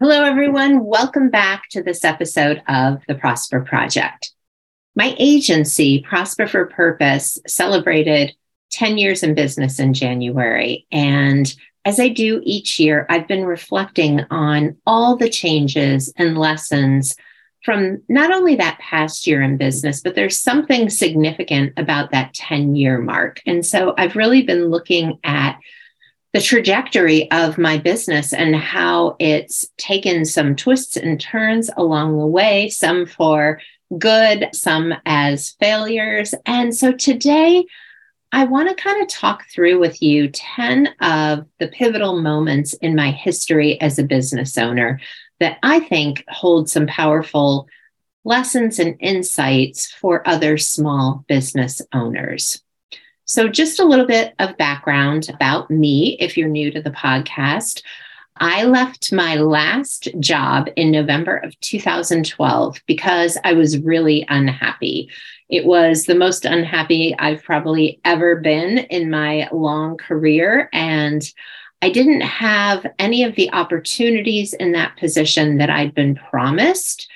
Hello, everyone. Welcome back to this episode of the Prosper Project. My agency, Prosper for Purpose, celebrated 10 years in business in January. And as I do each year, I've been reflecting on all the changes and lessons from not only that past year in business, but there's something significant about that 10 year mark. And so I've really been looking at the trajectory of my business and how it's taken some twists and turns along the way, some for good, some as failures. And so today, I want to kind of talk through with you 10 of the pivotal moments in my history as a business owner that I think hold some powerful lessons and insights for other small business owners. So, just a little bit of background about me if you're new to the podcast. I left my last job in November of 2012 because I was really unhappy. It was the most unhappy I've probably ever been in my long career. And I didn't have any of the opportunities in that position that I'd been promised.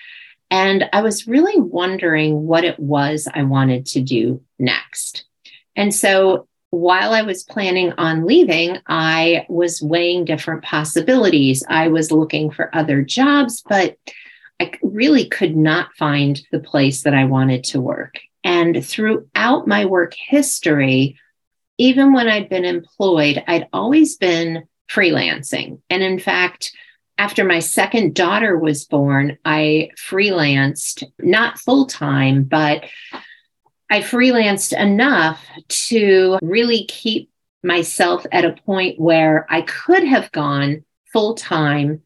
And I was really wondering what it was I wanted to do next. And so while I was planning on leaving, I was weighing different possibilities. I was looking for other jobs, but I really could not find the place that I wanted to work. And throughout my work history, even when I'd been employed, I'd always been freelancing. And in fact, after my second daughter was born, I freelanced, not full time, but I freelanced enough to really keep myself at a point where I could have gone full time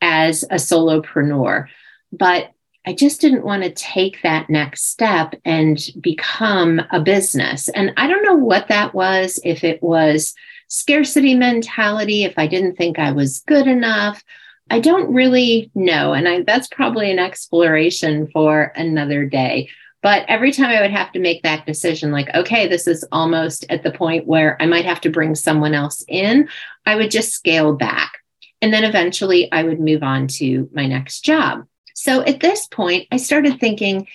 as a solopreneur. But I just didn't want to take that next step and become a business. And I don't know what that was, if it was scarcity mentality, if I didn't think I was good enough. I don't really know. And I, that's probably an exploration for another day. But every time I would have to make that decision, like, okay, this is almost at the point where I might have to bring someone else in, I would just scale back. And then eventually I would move on to my next job. So at this point, I started thinking,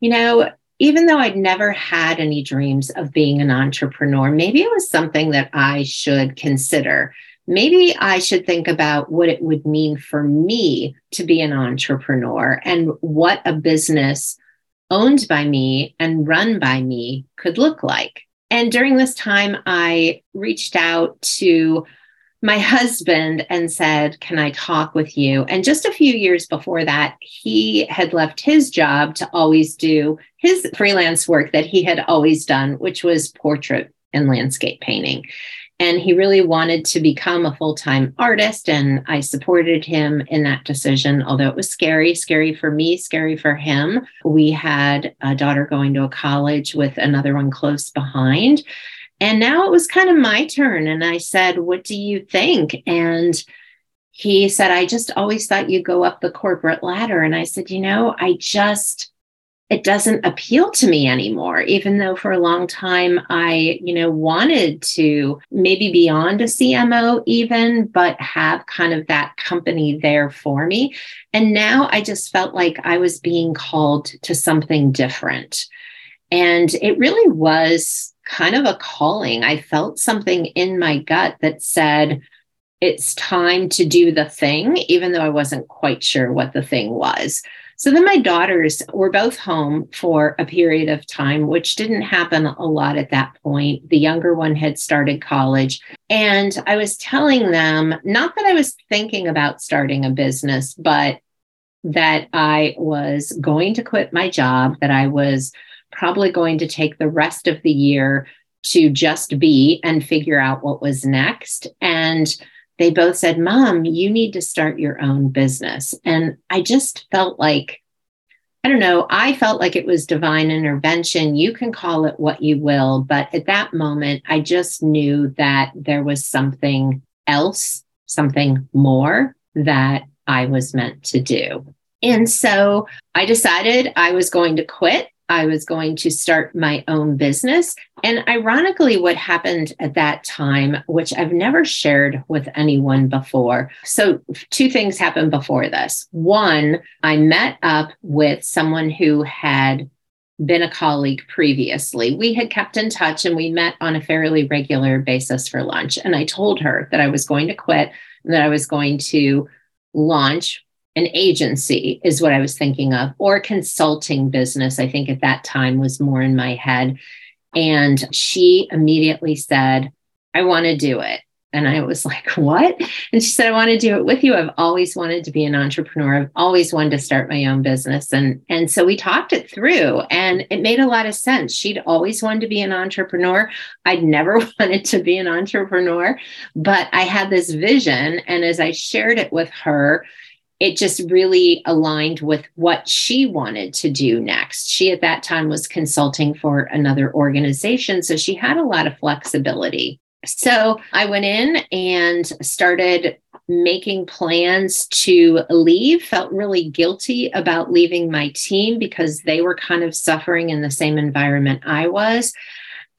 you know, even though I'd never had any dreams of being an entrepreneur, maybe it was something that I should consider. Maybe I should think about what it would mean for me to be an entrepreneur and what a business owned by me and run by me could look like. And during this time, I reached out to my husband and said, Can I talk with you? And just a few years before that, he had left his job to always do his freelance work that he had always done, which was portrait and landscape painting. And he really wanted to become a full time artist. And I supported him in that decision, although it was scary, scary for me, scary for him. We had a daughter going to a college with another one close behind. And now it was kind of my turn. And I said, What do you think? And he said, I just always thought you go up the corporate ladder. And I said, You know, I just, it doesn't appeal to me anymore even though for a long time i you know wanted to maybe beyond a cmo even but have kind of that company there for me and now i just felt like i was being called to something different and it really was kind of a calling. I felt something in my gut that said, it's time to do the thing, even though I wasn't quite sure what the thing was. So then my daughters were both home for a period of time, which didn't happen a lot at that point. The younger one had started college. And I was telling them, not that I was thinking about starting a business, but that I was going to quit my job, that I was probably going to take the rest of the year to just be and figure out what was next. And they both said, Mom, you need to start your own business. And I just felt like, I don't know, I felt like it was divine intervention. You can call it what you will. But at that moment, I just knew that there was something else, something more that I was meant to do. And so I decided I was going to quit I was going to start my own business. And ironically, what happened at that time, which I've never shared with anyone before. So, two things happened before this. One, I met up with someone who had been a colleague previously. We had kept in touch and we met on a fairly regular basis for lunch. And I told her that I was going to quit and that I was going to launch an agency is what I was thinking of, or consulting business. I think at that time was more in my head. And she immediately said, I want to do it. And I was like, what? And she said, I want to do it with you. I've always wanted to be an entrepreneur. I've always wanted to start my own business. And, and so we talked it through and it made a lot of sense. She'd always wanted to be an entrepreneur. I'd never wanted to be an entrepreneur, but I had this vision. And as I shared it with her, it just really aligned with what she wanted to do next. She at that time was consulting for another organization, so she had a lot of flexibility. So I went in and started making plans to leave, felt really guilty about leaving my team because they were kind of suffering in the same environment I was.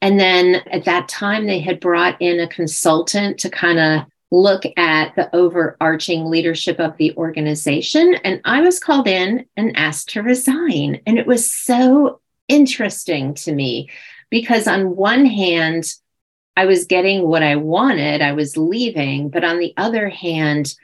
And then at that time, they had brought in a consultant to kind of look at the overarching leadership of the organization. And I was called in and asked to resign. And it was so interesting to me because, on one hand, I was getting what I wanted, I was leaving. But on the other hand,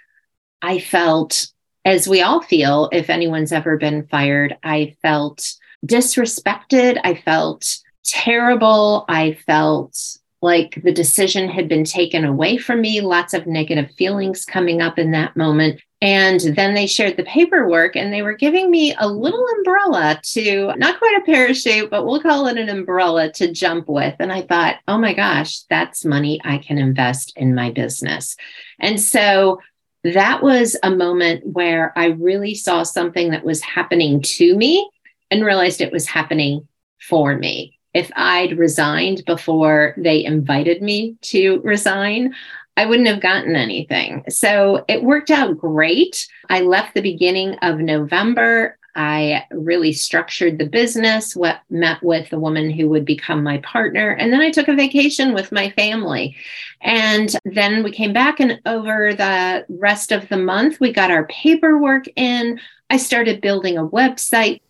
I felt, as we all feel, if anyone's ever been fired, I felt disrespected. I felt terrible. I felt like the decision had been taken away from me, lots of negative feelings coming up in that moment. And then they shared the paperwork and they were giving me a little umbrella to, not quite a parachute, but we'll call it an umbrella to jump with. And I thought, oh my gosh, that's money I can invest in my business. And so that was a moment where I really saw something that was happening to me and realized it was happening for me if I'd resigned before they invited me to resign, I wouldn't have gotten anything. So it worked out great. I left the beginning of November. I really structured the business, what met with the woman who would become my partner. And then I took a vacation with my family. And then we came back, and over the rest of the month, we got our paperwork in. I started building a website.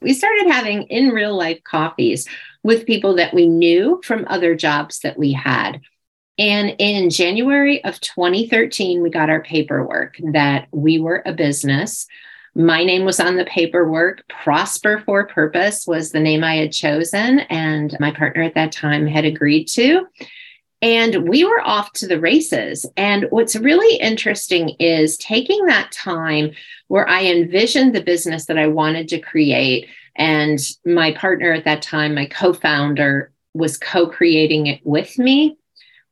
We started having in real life coffees with people that we knew from other jobs that we had. And in January of 2013, we got our paperwork that we were a business. My name was on the paperwork. Prosper for Purpose was the name I had chosen, and my partner at that time had agreed to. And we were off to the races. And what's really interesting is taking that time where I envisioned the business that I wanted to create and my partner at that time, my co founder, was co creating it with me,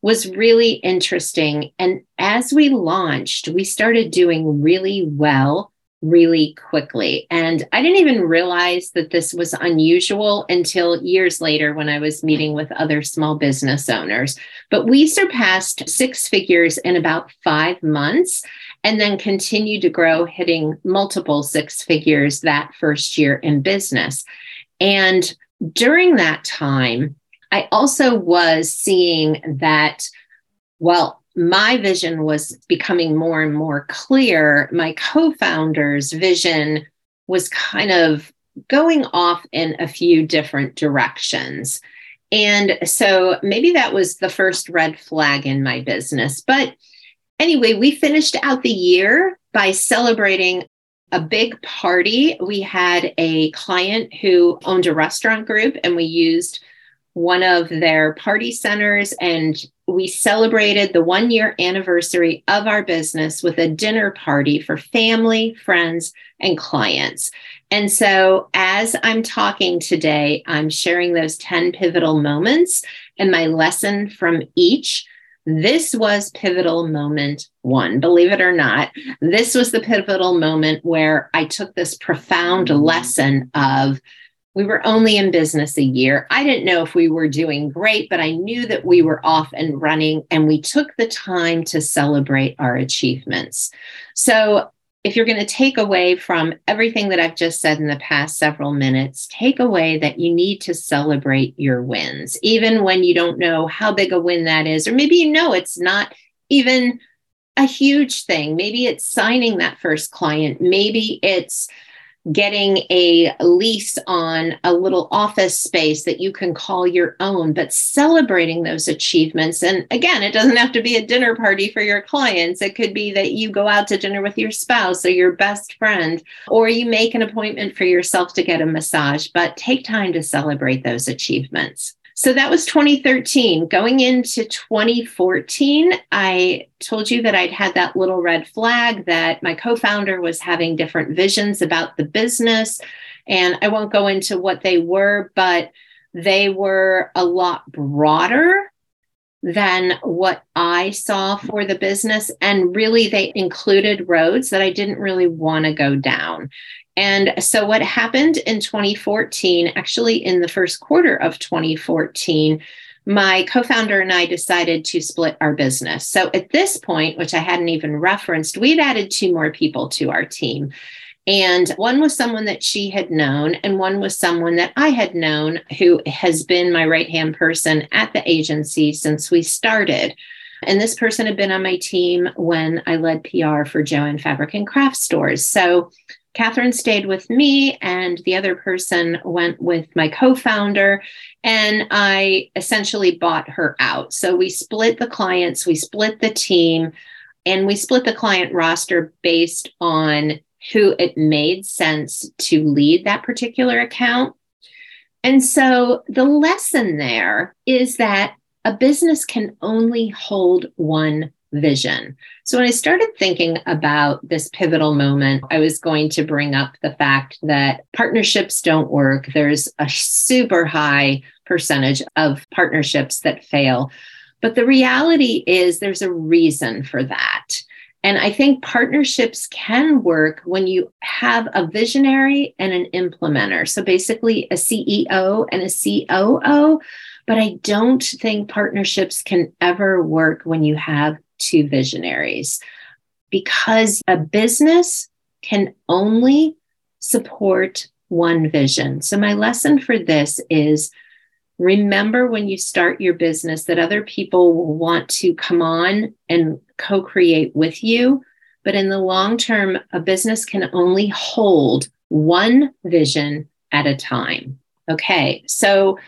was really interesting. And as we launched, we started doing really well really quickly. And I didn't even realize that this was unusual until years later when I was meeting with other small business owners. But we surpassed six figures in about five months and then continued to grow, hitting multiple six figures that first year in business. And during that time, I also was seeing that, while my vision was becoming more and more clear. My co founder's vision was kind of going off in a few different directions. And so maybe that was the first red flag in my business. But anyway, we finished out the year by celebrating a big party. We had a client who owned a restaurant group, and we used one of their party centers and we celebrated the one year anniversary of our business with a dinner party for family, friends, and clients. And so, as I'm talking today, I'm sharing those 10 pivotal moments and my lesson from each this was pivotal moment one. Believe it or not, this was the pivotal moment where I took this profound lesson of we were only in business a year. I didn't know if we were doing great, but I knew that we were off and running, and we took the time to celebrate our achievements. So, if you're going to take away from everything that I've just said in the past several minutes, take away that you need to celebrate your wins, even when you don't know how big a win that is, or maybe you know it's not even a huge thing. Maybe it's signing that first client. Maybe it's getting a lease on a little office space that you can call your own, but celebrating those achievements. And again, it doesn't have to be a dinner party for your clients. It could be that you go out to dinner with your spouse or your best friend, or you make an appointment for yourself to get a massage, but take time to celebrate those achievements. So that was 2013. Going into 2014, I told you that I'd had that little red flag that my co founder was having different visions about the business. And I won't go into what they were, but they were a lot broader than what I saw for the business. And really, they included roads that I didn't really want to go down. And so, what happened in 2014, actually in the first quarter of 2014, my co founder and I decided to split our business. So, at this point, which I hadn't even referenced, we'd added two more people to our team. And one was someone that she had known, and one was someone that I had known who has been my right hand person at the agency since we started. And this person had been on my team when I led PR for Jo-Ann Fabric and Craft Stores. So Catherine stayed with me, and the other person went with my co founder. And I essentially bought her out. So we split the clients, we split the team, and we split the client roster based on who it made sense to lead that particular account. And so the lesson there is that a business can only hold one vision. So when I started thinking about this pivotal moment, I was going to bring up the fact that partnerships don't work. There's a super high percentage of partnerships that fail. But the reality is there's a reason for that. And I think partnerships can work when you have a visionary and an implementer. So basically, a CEO and a COO. But I don't think partnerships can ever work when you have two visionaries because a business can only support one vision. So, my lesson for this is remember when you start your business that other people will want to come on and co create with you. But in the long term, a business can only hold one vision at a time. Okay, so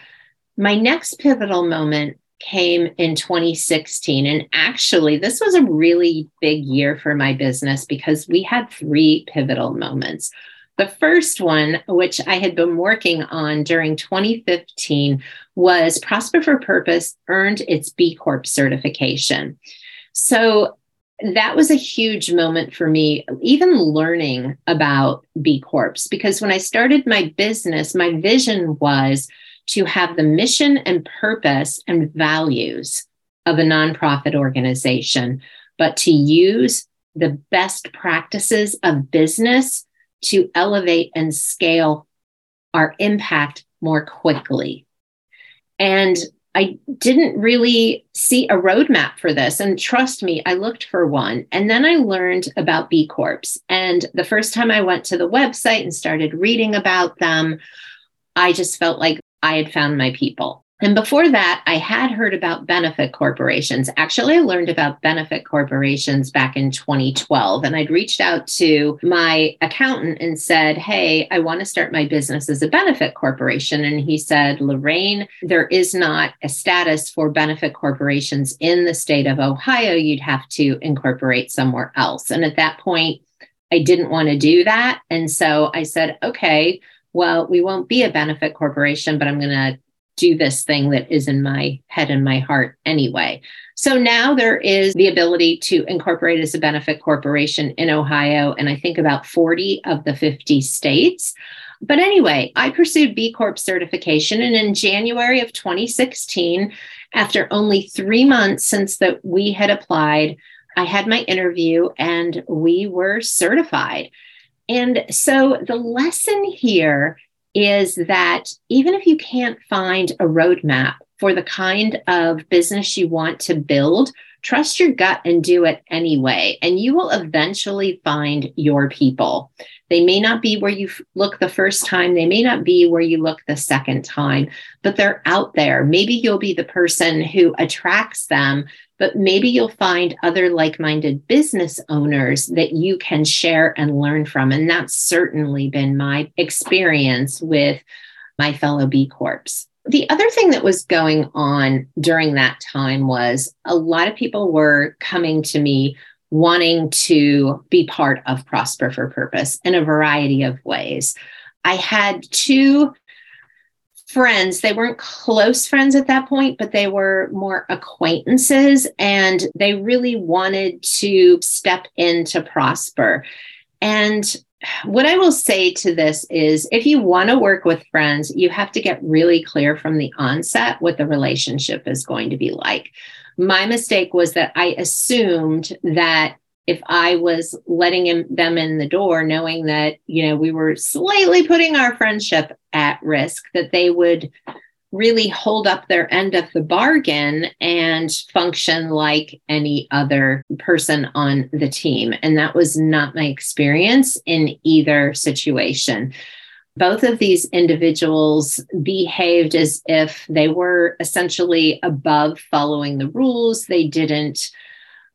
my next pivotal moment came in 2016. And actually, this was a really big year for my business because we had three pivotal moments. The first one, which I had been working on during 2015, was Prosper for Purpose earned its B Corp certification. So that was a huge moment for me, even learning about B Corps, because when I started my business, my vision was to have the mission and purpose and values of a nonprofit organization, but to use the best practices of business to elevate and scale our impact more quickly. And I didn't really see a roadmap for this. And trust me, I looked for one. And then I learned about B Corps. And the first time I went to the website and started reading about them, I just felt like I had found my people. And before that, I had heard about benefit corporations. Actually, I learned about benefit corporations back in 2012. And I'd reached out to my accountant and said, Hey, I want to start my business as a benefit corporation. And he said, Lorraine, there is not a status for benefit corporations in the state of Ohio. You'd have to incorporate somewhere else. And at that point, I didn't want to do that. And so I said, Okay, well, we won't be a benefit corporation, but I'm going to do this thing that is in my head and my heart anyway. So now there is the ability to incorporate as a benefit corporation in Ohio, and I think about 40 of the 50 states. But anyway, I pursued B Corp certification. And in January of 2016, after only three months since that we had applied, I had my interview and we were certified. And so the lesson here is that even if you can't find a roadmap for the kind of business you want to build, trust your gut and do it anyway. And you will eventually find your people. They may not be where you look the first time, they may not be where you look the second time, but they're out there. Maybe you'll be the person who attracts them but maybe you'll find other like minded business owners that you can share and learn from. And that's certainly been my experience with my fellow B Corps. The other thing that was going on during that time was a lot of people were coming to me wanting to be part of Prosper for Purpose in a variety of ways. I had two friends. They weren't close friends at that point, but they were more acquaintances and they really wanted to step in to Prosper. And what I will say to this is if you want to work with friends, you have to get really clear from the onset what the relationship is going to be like. My mistake was that I assumed that if I was letting him, them in the door, knowing that, you know, we were slightly putting our friendship at risk, that they would really hold up their end of the bargain and function like any other person on the team. And that was not my experience in either situation. Both of these individuals behaved as if they were essentially above following the rules. They didn't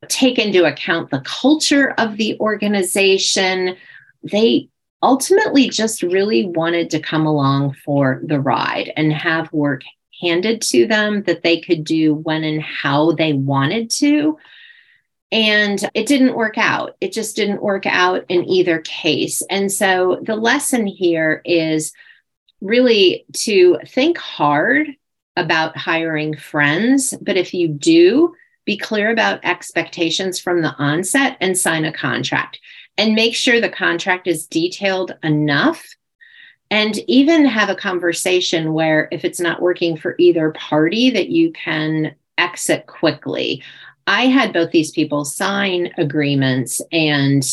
take into account the culture of the organization. They ultimately just really wanted to come along for the ride and have work handed to them that they could do when and how they wanted to. And it didn't work out. It just didn't work out in either case. And so the lesson here is really to think hard about hiring friends. But if you do, be clear about expectations from the onset and sign a contract and make sure the contract is detailed enough and even have a conversation where if it's not working for either party that you can exit quickly. I had both these people sign agreements and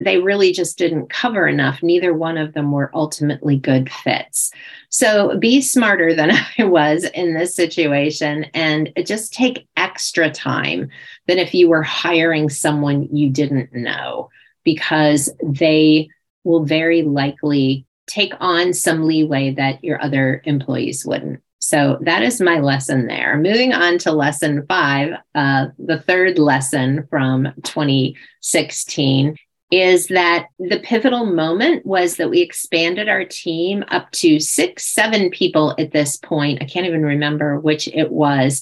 they really just didn't cover enough. Neither one of them were ultimately good fits. So be smarter than I was in this situation and just take extra time than if you were hiring someone you didn't know, because they will very likely take on some leeway that your other employees wouldn't. So that is my lesson there. Moving on to lesson five, uh, the third lesson from 2016 is that the pivotal moment was that we expanded our team up to six, seven people at this point. I can't even remember which it was.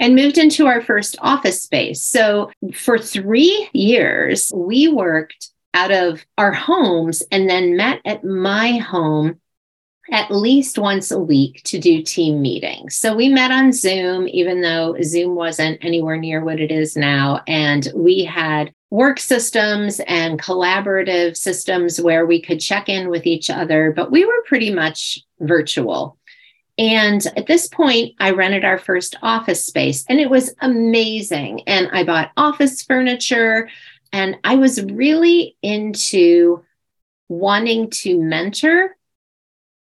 And moved into our first office space. So for three years, we worked out of our homes and then met at my home at least once a week to do team meetings. So we met on Zoom, even though Zoom wasn't anywhere near what it is now. And we had work systems and collaborative systems where we could check in with each other, but we were pretty much virtual. And at this point, I rented our first office space and it was amazing. And I bought office furniture and I was really into wanting to mentor.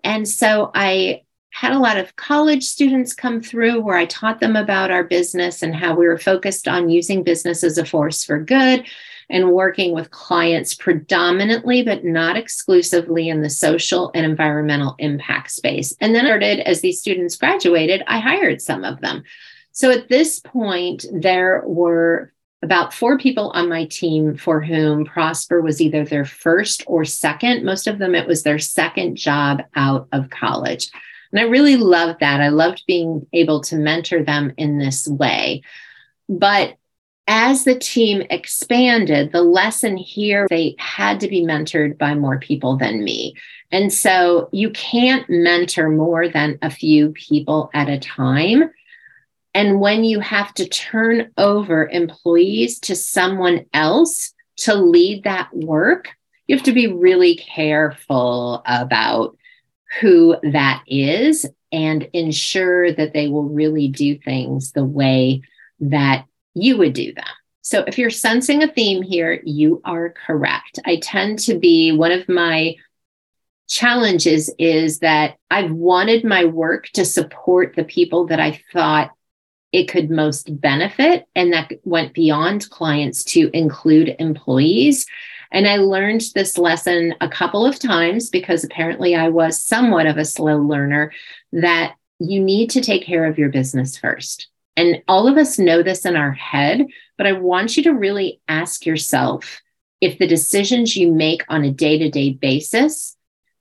And so I had a lot of college students come through where I taught them about our business and how we were focused on using business as a force for good and working with clients predominantly, but not exclusively in the social and environmental impact space. And then started as these students graduated, I hired some of them. So at this point, there were about four people on my team for whom Prosper was either their first or second. Most of them, it was their second job out of college. And I really loved that. I loved being able to mentor them in this way. But as the team expanded, the lesson here, they had to be mentored by more people than me. And so you can't mentor more than a few people at a time. And when you have to turn over employees to someone else to lead that work, you have to be really careful about who that is and ensure that they will really do things the way that you would do them. So if you're sensing a theme here, you are correct. I tend to be one of my challenges is that I've wanted my work to support the people that I thought it could most benefit. And that went beyond clients to include employees. And I learned this lesson a couple of times because apparently I was somewhat of a slow learner that you need to take care of your business first. And all of us know this in our head, but I want you to really ask yourself if the decisions you make on a day to day basis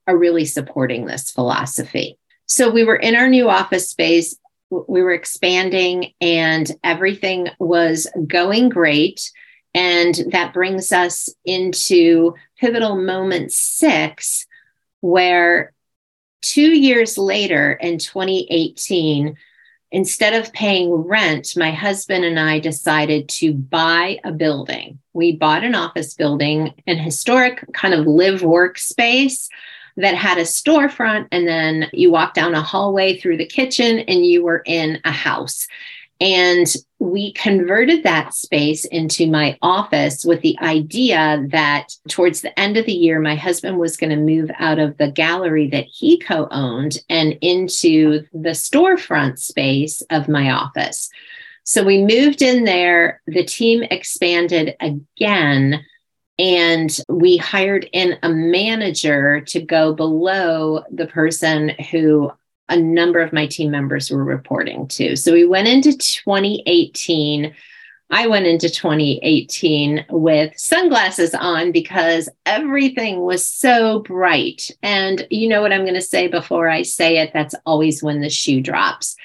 are really supporting this philosophy. So we were in our new office space, we were expanding, and everything was going great. And that brings us into pivotal moment six, where two years later in 2018, instead of paying rent, my husband and I decided to buy a building. We bought an office building, an historic kind of live work space that had a storefront. And then you walk down a hallway through the kitchen and you were in a house. And we converted that space into my office with the idea that towards the end of the year, my husband was going to move out of the gallery that he co owned and into the storefront space of my office. So we moved in there. The team expanded again. And we hired in a manager to go below the person who a number of my team members were reporting to. So we went into 2018. I went into 2018 with sunglasses on because everything was so bright. And you know what I'm going to say before I say it? That's always when the shoe drops.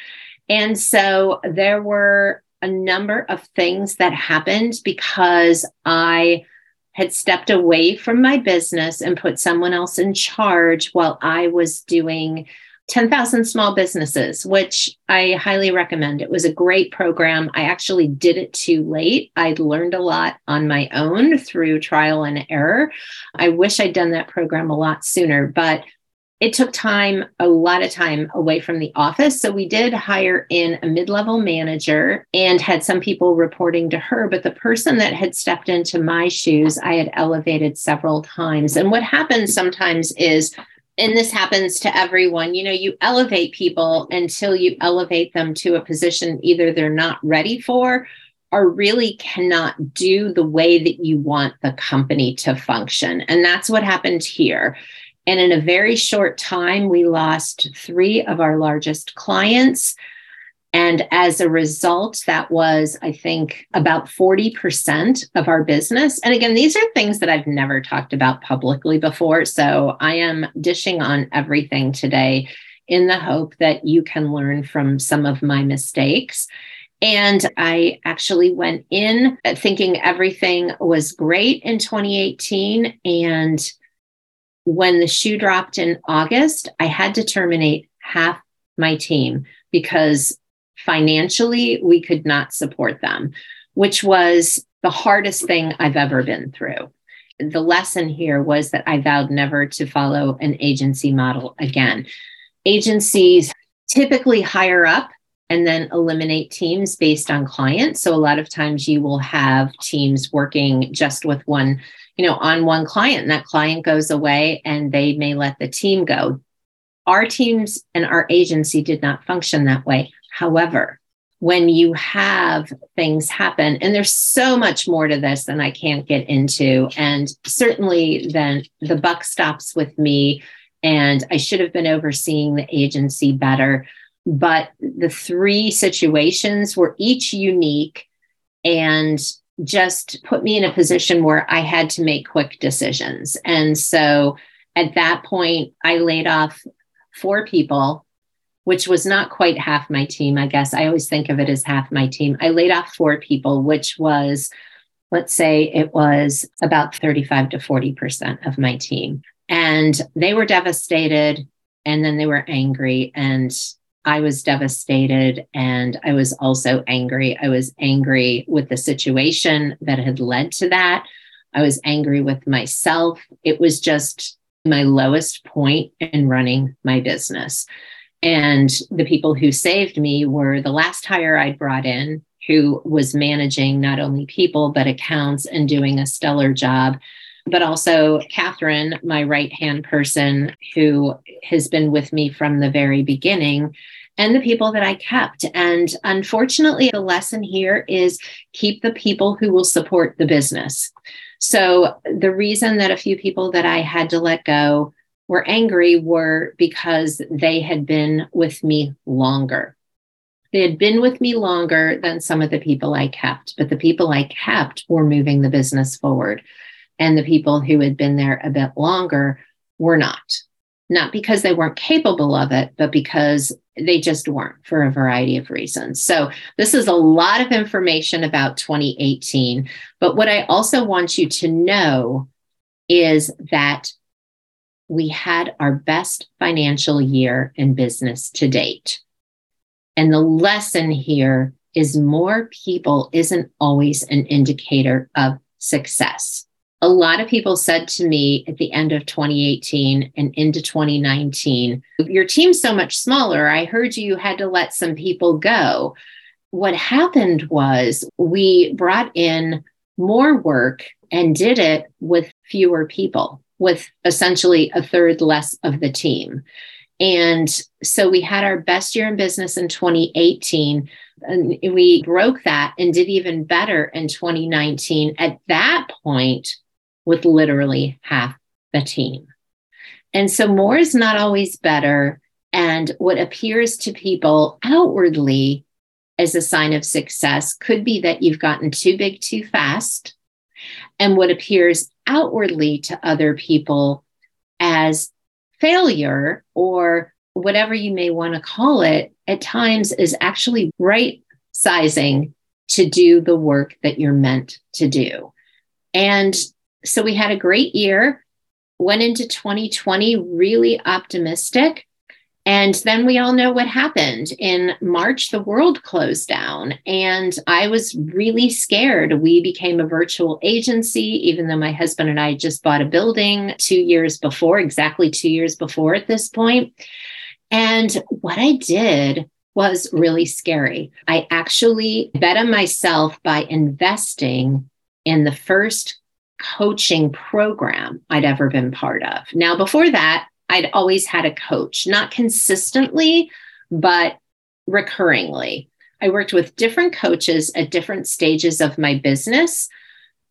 And so there were a number of things that happened because I had stepped away from my business and put someone else in charge while I was doing 10,000 Small Businesses, which I highly recommend. It was a great program. I actually did it too late. I'd learned a lot on my own through trial and error. I wish I'd done that program a lot sooner, but it took time, a lot of time away from the office. So we did hire in a mid level manager and had some people reporting to her. But the person that had stepped into my shoes, I had elevated several times. And what happens sometimes is and this happens to everyone you know you elevate people until you elevate them to a position either they're not ready for or really cannot do the way that you want the company to function and that's what happened here and in a very short time we lost three of our largest clients and as a result, that was, I think, about 40% of our business. And again, these are things that I've never talked about publicly before. So I am dishing on everything today in the hope that you can learn from some of my mistakes. And I actually went in uh, thinking everything was great in 2018. And when the shoe dropped in August, I had to terminate half my team because financially, we could not support them, which was the hardest thing I've ever been through. The lesson here was that I vowed never to follow an agency model again. Agencies typically hire up and then eliminate teams based on clients. So a lot of times you will have teams working just with one, you know, on one client, and that client goes away and they may let the team go. Our teams and our agency did not function that way. However, when you have things happen, and there's so much more to this than I can't get into, and certainly then the buck stops with me, and I should have been overseeing the agency better. But the three situations were each unique and just put me in a position where I had to make quick decisions. And so at that point, I laid off four people which was not quite half my team, I guess. I always think of it as half my team. I laid off four people, which was, let's say it was about 35 to 40% of my team. And they were devastated and then they were angry. And I was devastated and I was also angry. I was angry with the situation that had led to that. I was angry with myself. It was just my lowest point in running my business. And the people who saved me were the last hire I'd brought in, who was managing not only people, but accounts and doing a stellar job. But also Catherine, my right hand person, who has been with me from the very beginning, and the people that I kept. And unfortunately, the lesson here is keep the people who will support the business. So the reason that a few people that I had to let go were angry were because they had been with me longer. They had been with me longer than some of the people I kept, but the people I kept were moving the business forward. And the people who had been there a bit longer were not. Not because they weren't capable of it, but because they just weren't for a variety of reasons. So, this is a lot of information about 2018. But what I also want you to know is that we had our best financial year in business to date. And the lesson here is more people isn't always an indicator of success a lot of people said to me at the end of 2018 and into 2019, Your team's so much smaller. I heard you had to let some people go. What happened was we brought in more work and did it with fewer people, with essentially a third less of the team. And so we had our best year in business in 2018 and we broke that and did even better in 2019. At that point, with literally half the team. And so more is not always better. And what appears to people outwardly as a sign of success could be that you've gotten too big too fast. And what appears outwardly to other people as failure or whatever you may want to call it, at times is actually right sizing to do the work that you're meant to do. And so we had a great year, went into 2020 really optimistic. And then we all know what happened. In March, the world closed down, and I was really scared. We became a virtual agency, even though my husband and I just bought a building two years before, exactly two years before at this point. And what I did was really scary. I actually bet on myself by investing in the first coaching program I'd ever been part of. Now, before that, I'd always had a coach, not consistently, but recurringly. I worked with different coaches at different stages of my business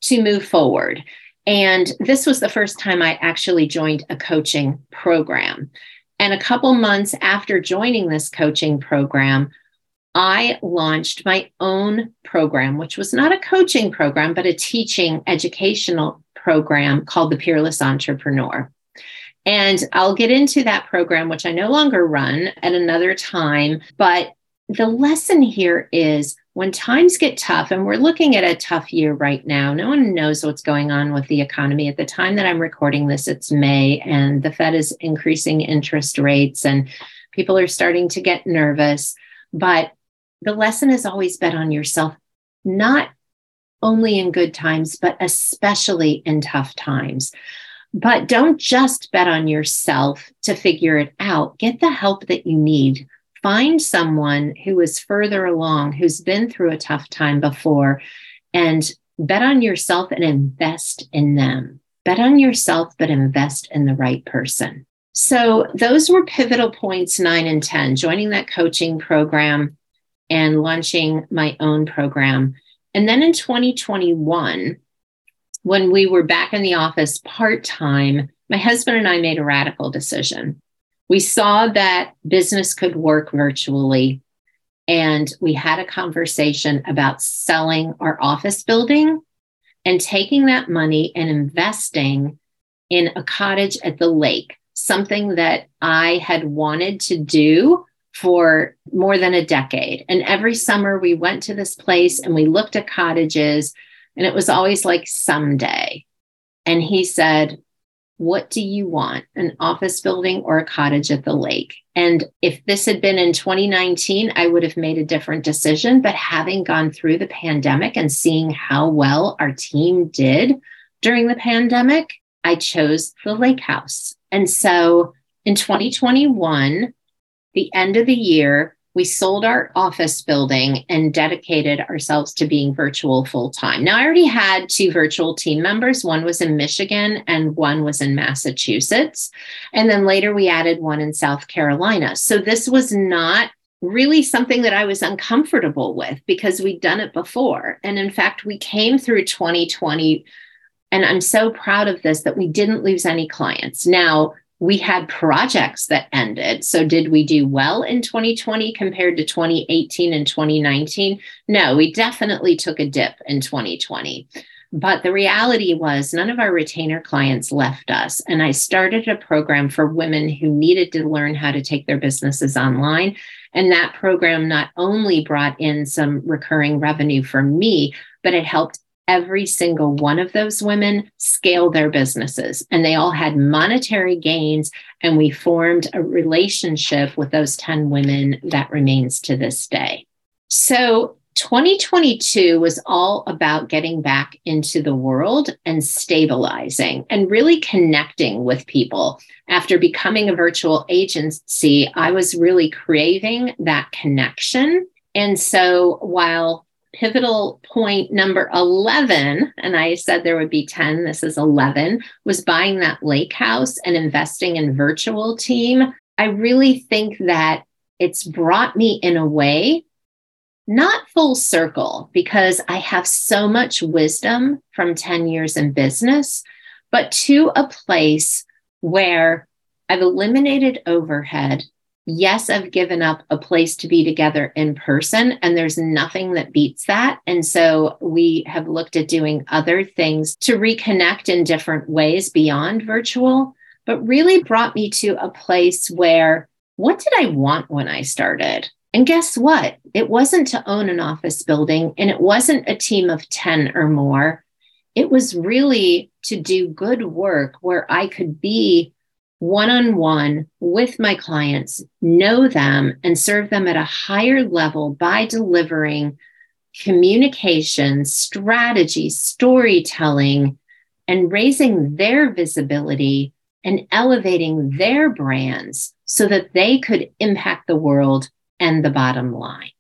to move forward. And this was the first time I actually joined a coaching program. And a couple months after joining this coaching program, I launched my own program, which was not a coaching program, but a teaching educational program called the Peerless Entrepreneur. And I'll get into that program, which I no longer run at another time. But the lesson here is when times get tough, and we're looking at a tough year right now, no one knows what's going on with the economy. At the time that I'm recording this, it's May, and the Fed is increasing interest rates, and people are starting to get nervous. But the lesson is always bet on yourself, not only in good times, but especially in tough times. But don't just bet on yourself to figure it out. Get the help that you need. Find someone who is further along, who's been through a tough time before, and bet on yourself and invest in them. Bet on yourself, but invest in the right person. So, those were pivotal points nine and 10, joining that coaching program, and launching my own program. And then in 2021, when we were back in the office part time, my husband and I made a radical decision. We saw that business could work virtually, and we had a conversation about selling our office building and taking that money and investing in a cottage at the lake, something that I had wanted to do for more than a decade. And every summer we went to this place and we looked at cottages, and it was always like someday. And he said, What do you want? An office building or a cottage at the lake? And if this had been in 2019, I would have made a different decision. But having gone through the pandemic and seeing how well our team did during the pandemic, I chose the lake house. And so in 2021, the end of the year, we sold our office building and dedicated ourselves to being virtual full time. Now, I already had two virtual team members. One was in Michigan and one was in Massachusetts. And then later we added one in South Carolina. So this was not really something that I was uncomfortable with because we'd done it before. And in fact, we came through 2020. And I'm so proud of this that we didn't lose any clients. Now, we had projects that ended. So, did we do well in 2020 compared to 2018 and 2019? No, we definitely took a dip in 2020. But the reality was, none of our retainer clients left us. And I started a program for women who needed to learn how to take their businesses online. And that program not only brought in some recurring revenue for me, but it helped every single one of those women scale their businesses and they all had monetary gains and we formed a relationship with those 10 women that remains to this day so 2022 was all about getting back into the world and stabilizing and really connecting with people. After becoming a virtual agency, I was really craving that connection. And so while pivotal point number 11, and I said there would be 10, this is 11, was buying that lake house and investing in virtual team. I really think that it's brought me in a way, not full circle, because I have so much wisdom from 10 years in business, but to a place where I've eliminated overhead yes, I've given up a place to be together in person, and there's nothing that beats that. And so we have looked at doing other things to reconnect in different ways beyond virtual, but really brought me to a place where what did I want when I started? And guess what? It wasn't to own an office building and it wasn't a team of 10 or more. It was really to do good work where I could be one on one with my clients, know them, and serve them at a higher level by delivering communication, strategy, storytelling, and raising their visibility and elevating their brands so that they could impact the world and the bottom line.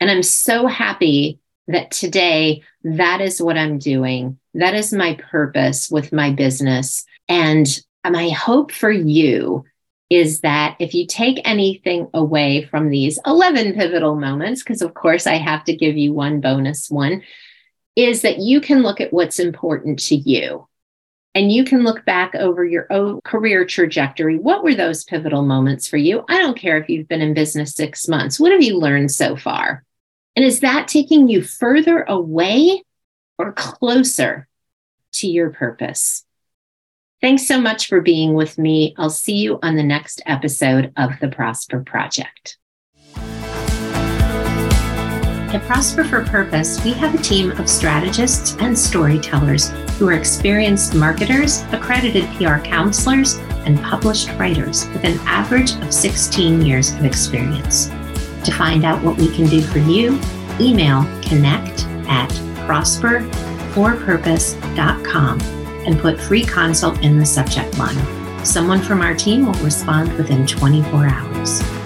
And I'm so happy that today that is what I'm doing. That is my purpose with my business. And my hope for you is that if you take anything away from these 11 pivotal moments, because of course I have to give you one bonus one, is that you can look at what's important to you. And you can look back over your own career trajectory. What were those pivotal moments for you? I don't care if you've been in business six months. What have you learned so far? And is that taking you further away or closer to your purpose? Thanks so much for being with me. I'll see you on the next episode of the Prosper Project. At Prosper for Purpose, we have a team of strategists and storytellers who are experienced marketers, accredited PR counselors, and published writers with an average of 16 years of experience. To find out what we can do for you, email connect at prosperforpurpose.com and put free consult in the subject line. Someone from our team will respond within 24 hours.